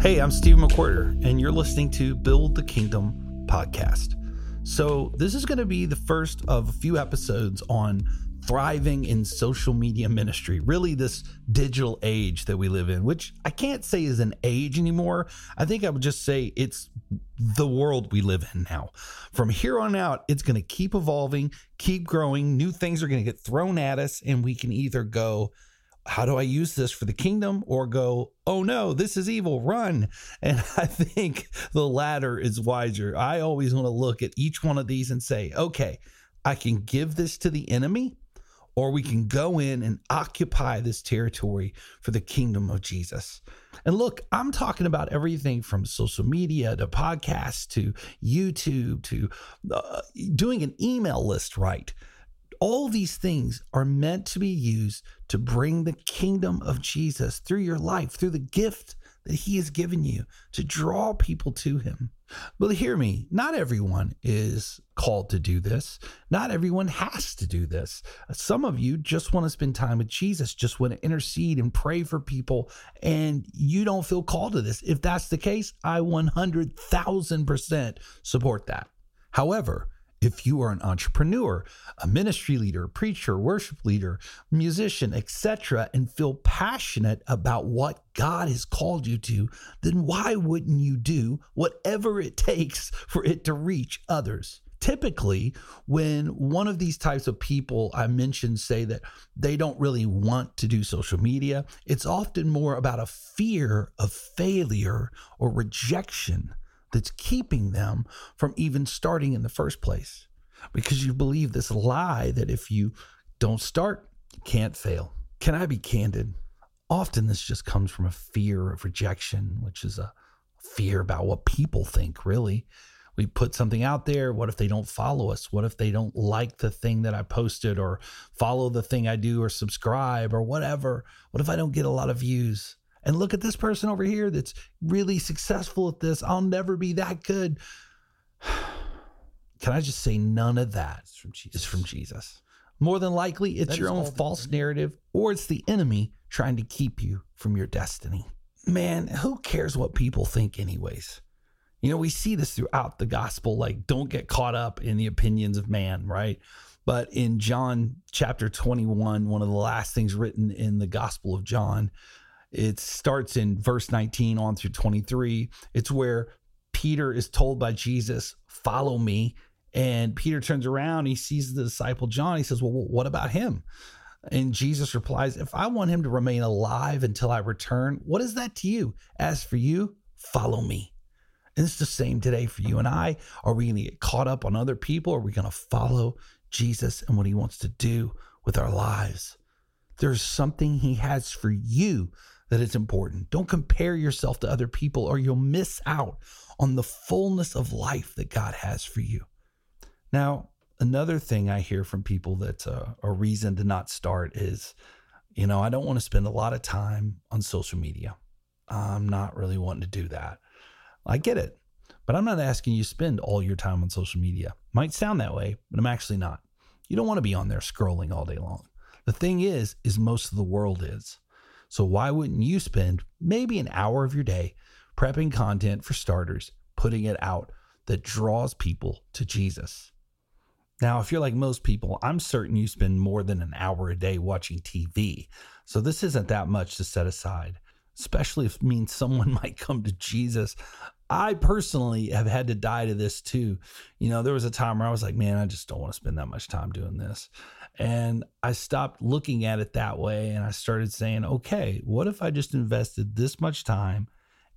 Hey, I'm Steve McWhirter, and you're listening to Build the Kingdom podcast. So, this is going to be the first of a few episodes on thriving in social media ministry, really, this digital age that we live in, which I can't say is an age anymore. I think I would just say it's the world we live in now. From here on out, it's going to keep evolving, keep growing. New things are going to get thrown at us, and we can either go, how do I use this for the kingdom or go, oh no, this is evil, run. And I think the latter is wiser. I always want to look at each one of these and say, okay, I can give this to the enemy or we can go in and occupy this territory for the kingdom of Jesus. And look, I'm talking about everything from social media to podcasts to YouTube to uh, doing an email list right all these things are meant to be used to bring the kingdom of Jesus through your life, through the gift that he has given you to draw people to him. But hear me, not everyone is called to do this. Not everyone has to do this. Some of you just want to spend time with Jesus, just want to intercede and pray for people, and you don't feel called to this. If that's the case, I 100,000% support that. However, if you are an entrepreneur, a ministry leader, preacher, worship leader, musician, etc., and feel passionate about what God has called you to, then why wouldn't you do whatever it takes for it to reach others? Typically, when one of these types of people I mentioned say that they don't really want to do social media, it's often more about a fear of failure or rejection that's keeping them from even starting in the first place because you believe this lie that if you don't start, you can't fail. Can I be candid? Often this just comes from a fear of rejection, which is a fear about what people think, really. We put something out there. What if they don't follow us? What if they don't like the thing that I posted or follow the thing I do or subscribe or whatever? What if I don't get a lot of views? And look at this person over here that's really successful at this. I'll never be that good. Can I just say none of that is from Jesus? From Jesus. More than likely, it's that your own false narrative or it's the enemy trying to keep you from your destiny. Man, who cares what people think, anyways? You know, we see this throughout the gospel like, don't get caught up in the opinions of man, right? But in John chapter 21, one of the last things written in the gospel of John, it starts in verse 19 on through 23. It's where Peter is told by Jesus, Follow me. And Peter turns around, he sees the disciple John. He says, Well, what about him? And Jesus replies, If I want him to remain alive until I return, what is that to you? As for you, follow me. And it's the same today for you and I. Are we going to get caught up on other people? Are we going to follow Jesus and what he wants to do with our lives? There's something he has for you that is important. Don't compare yourself to other people or you'll miss out on the fullness of life that God has for you. Now, another thing I hear from people that's a, uh, a reason to not start is, you know, I don't want to spend a lot of time on social media. I'm not really wanting to do that. I get it, but I'm not asking you to spend all your time on social media. Might sound that way, but I'm actually not. You don't want to be on there scrolling all day long. The thing is, is most of the world is. So why wouldn't you spend maybe an hour of your day prepping content for starters, putting it out that draws people to Jesus? Now, if you're like most people, I'm certain you spend more than an hour a day watching TV. So this isn't that much to set aside, especially if it means someone might come to Jesus. I personally have had to die to this too. You know, there was a time where I was like, man, I just don't want to spend that much time doing this. And I stopped looking at it that way and I started saying, okay, what if I just invested this much time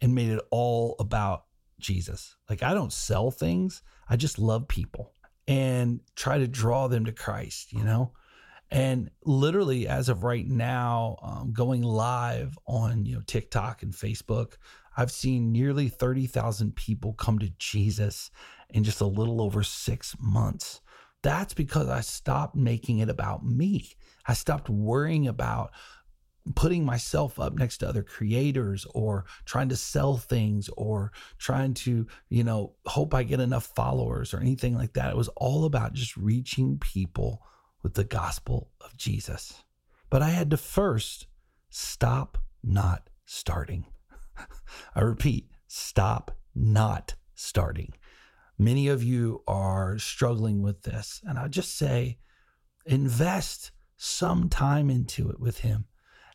and made it all about Jesus? Like, I don't sell things, I just love people and try to draw them to Christ, you know? And literally, as of right now, um, going live on you know TikTok and Facebook, I've seen nearly thirty thousand people come to Jesus in just a little over six months. That's because I stopped making it about me. I stopped worrying about putting myself up next to other creators or trying to sell things or trying to, you know, hope I get enough followers or anything like that. It was all about just reaching people with the gospel of Jesus. But I had to first stop not starting. I repeat, stop not starting. Many of you are struggling with this. And I just say, invest some time into it with Him.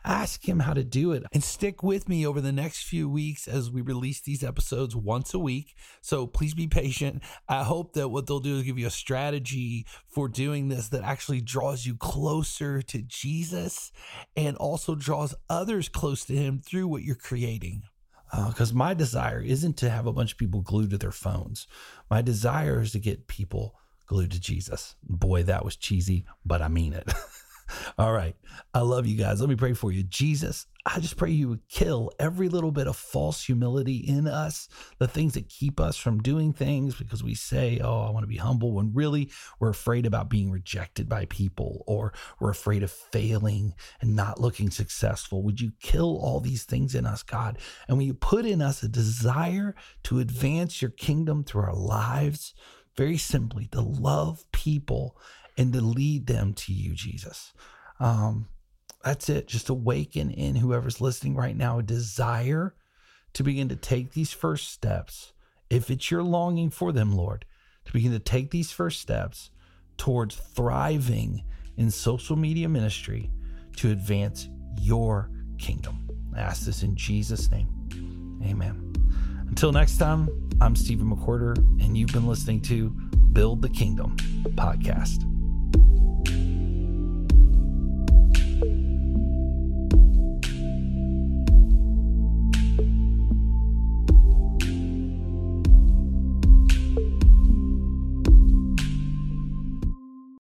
Ask Him how to do it and stick with me over the next few weeks as we release these episodes once a week. So please be patient. I hope that what they'll do is give you a strategy for doing this that actually draws you closer to Jesus and also draws others close to Him through what you're creating because uh, my desire isn't to have a bunch of people glued to their phones. My desire is to get people glued to Jesus. Boy, that was cheesy, but I mean it. All right. I love you guys. Let me pray for you. Jesus, I just pray you would kill every little bit of false humility in us, the things that keep us from doing things because we say, Oh, I want to be humble, when really we're afraid about being rejected by people or we're afraid of failing and not looking successful. Would you kill all these things in us, God? And when you put in us a desire to advance your kingdom through our lives, very simply, to love people and to lead them to you, Jesus. Um, that's it. Just awaken in whoever's listening right now a desire to begin to take these first steps. If it's your longing for them, Lord, to begin to take these first steps towards thriving in social media ministry to advance your kingdom. I ask this in Jesus' name. Amen. Until next time, I'm Stephen McWhirter, and you've been listening to Build the Kingdom podcast.